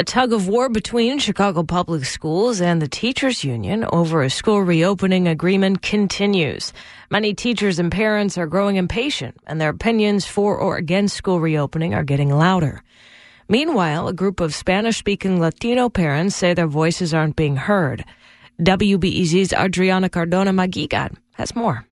A tug of war between Chicago Public Schools and the Teachers Union over a school reopening agreement continues. Many teachers and parents are growing impatient, and their opinions for or against school reopening are getting louder. Meanwhile, a group of Spanish speaking Latino parents say their voices aren't being heard. WBEZ's Adriana Cardona Maguigad has more.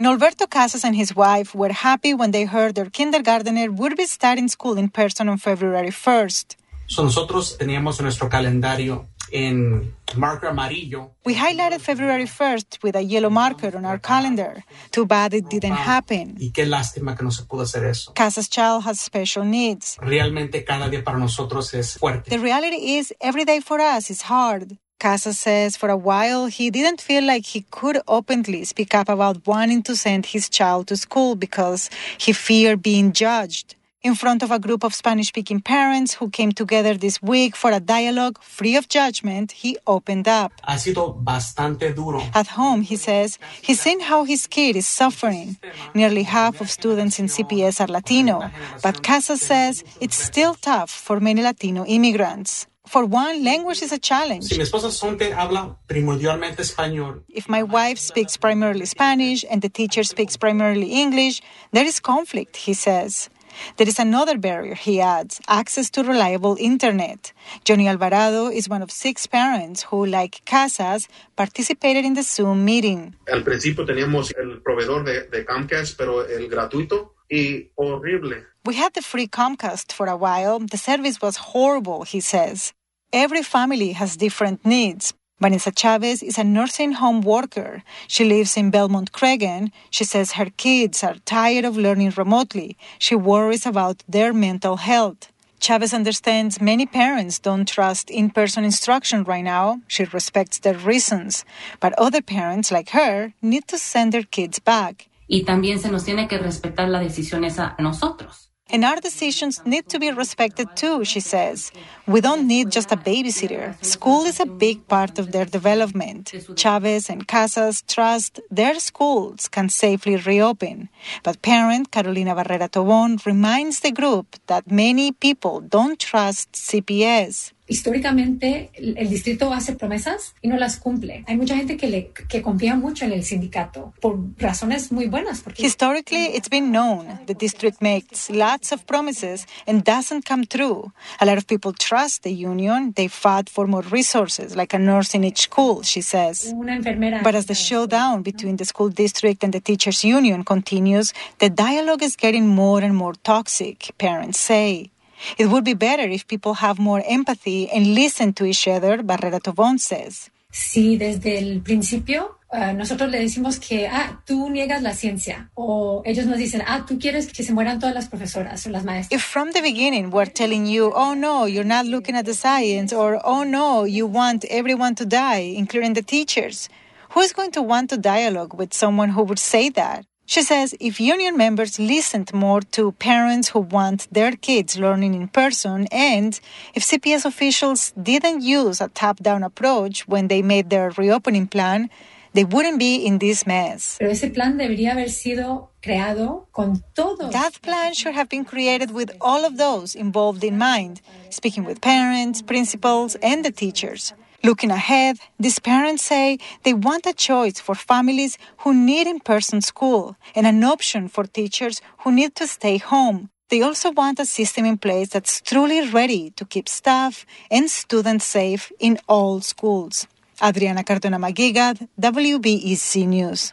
Norberto Casas and his wife were happy when they heard their kindergartner would be starting school in person on February 1st. So nosotros teníamos nuestro calendario en marker amarillo. We highlighted February 1st with a yellow marker on our calendar. Too bad it didn't ah, happen. Y qué lástima que no se pudo hacer eso. Casas' child has special needs. Realmente cada día para nosotros es fuerte. The reality is every day for us is hard. Casas says for a while he didn't feel like he could openly speak up about wanting to send his child to school because he feared being judged in front of a group of Spanish speaking parents who came together this week for a dialogue free of judgment, he opened up. Ha sido bastante duro. At home, he says, he's seen how his kid is suffering. Nearly half of students in CPS are Latino, but Casas says it's still tough for many Latino immigrants. For one, language is a challenge. Si mi esposa Sonte habla primordialmente español. If my wife speaks primarily Spanish and the teacher speaks primarily English, there is conflict, he says. There is another barrier, he adds access to reliable internet. Johnny Alvarado is one of six parents who, like Casas, participated in the Zoom meeting. Al principio teníamos el proveedor de, de Comcast, pero el gratuito y horrible. We had the free Comcast for a while. The service was horrible, he says. Every family has different needs. Vanessa Chavez is a nursing home worker. She lives in Belmont Cragin. She says her kids are tired of learning remotely. She worries about their mental health. Chavez understands many parents don't trust in person instruction right now. She respects their reasons. But other parents, like her, need to send their kids back. Y también se nos tiene que respetar la decisión esa a nosotros. And our decisions need to be respected too, she says. We don't need just a babysitter. School is a big part of their development. Chavez and Casas trust their schools can safely reopen. But parent Carolina Barrera Tobon reminds the group that many people don't trust CPS. Históricamente el distrito hace promesas y no las cumple. Hay mucha gente que, le, que confía mucho en el sindicato por razones muy buenas. Porque Historically, it's been known the district makes lots of promises and doesn't come true. A lot of people trust the union. They fought for more resources, like a nurse in each school, she says. Una enfermera. But as the showdown between the school district and the teachers union continues, the dialogue is getting more and more toxic, parents say. It would be better if people have more empathy and listen to each other, Barrera Tobón says. Si desde el principio uh, nosotros le decimos que, ah, tú niegas la ciencia, o ellos nos dicen, ah, tú quieres que se mueran todas las profesoras o las maestras. If from the beginning we're telling you, oh no, you're not looking at the science, or oh no, you want everyone to die, including the teachers, who is going to want to dialogue with someone who would say that? She says if union members listened more to parents who want their kids learning in person and if CPS officials didn't use a top down approach when they made their reopening plan, they wouldn't be in this mess. Pero ese plan debería haber sido creado con todos. That plan should have been created with all of those involved in mind, speaking with parents, principals, and the teachers. Looking ahead, these parents say they want a choice for families who need in person school and an option for teachers who need to stay home. They also want a system in place that's truly ready to keep staff and students safe in all schools. Adriana Cardona Maguigad, WBEZ News.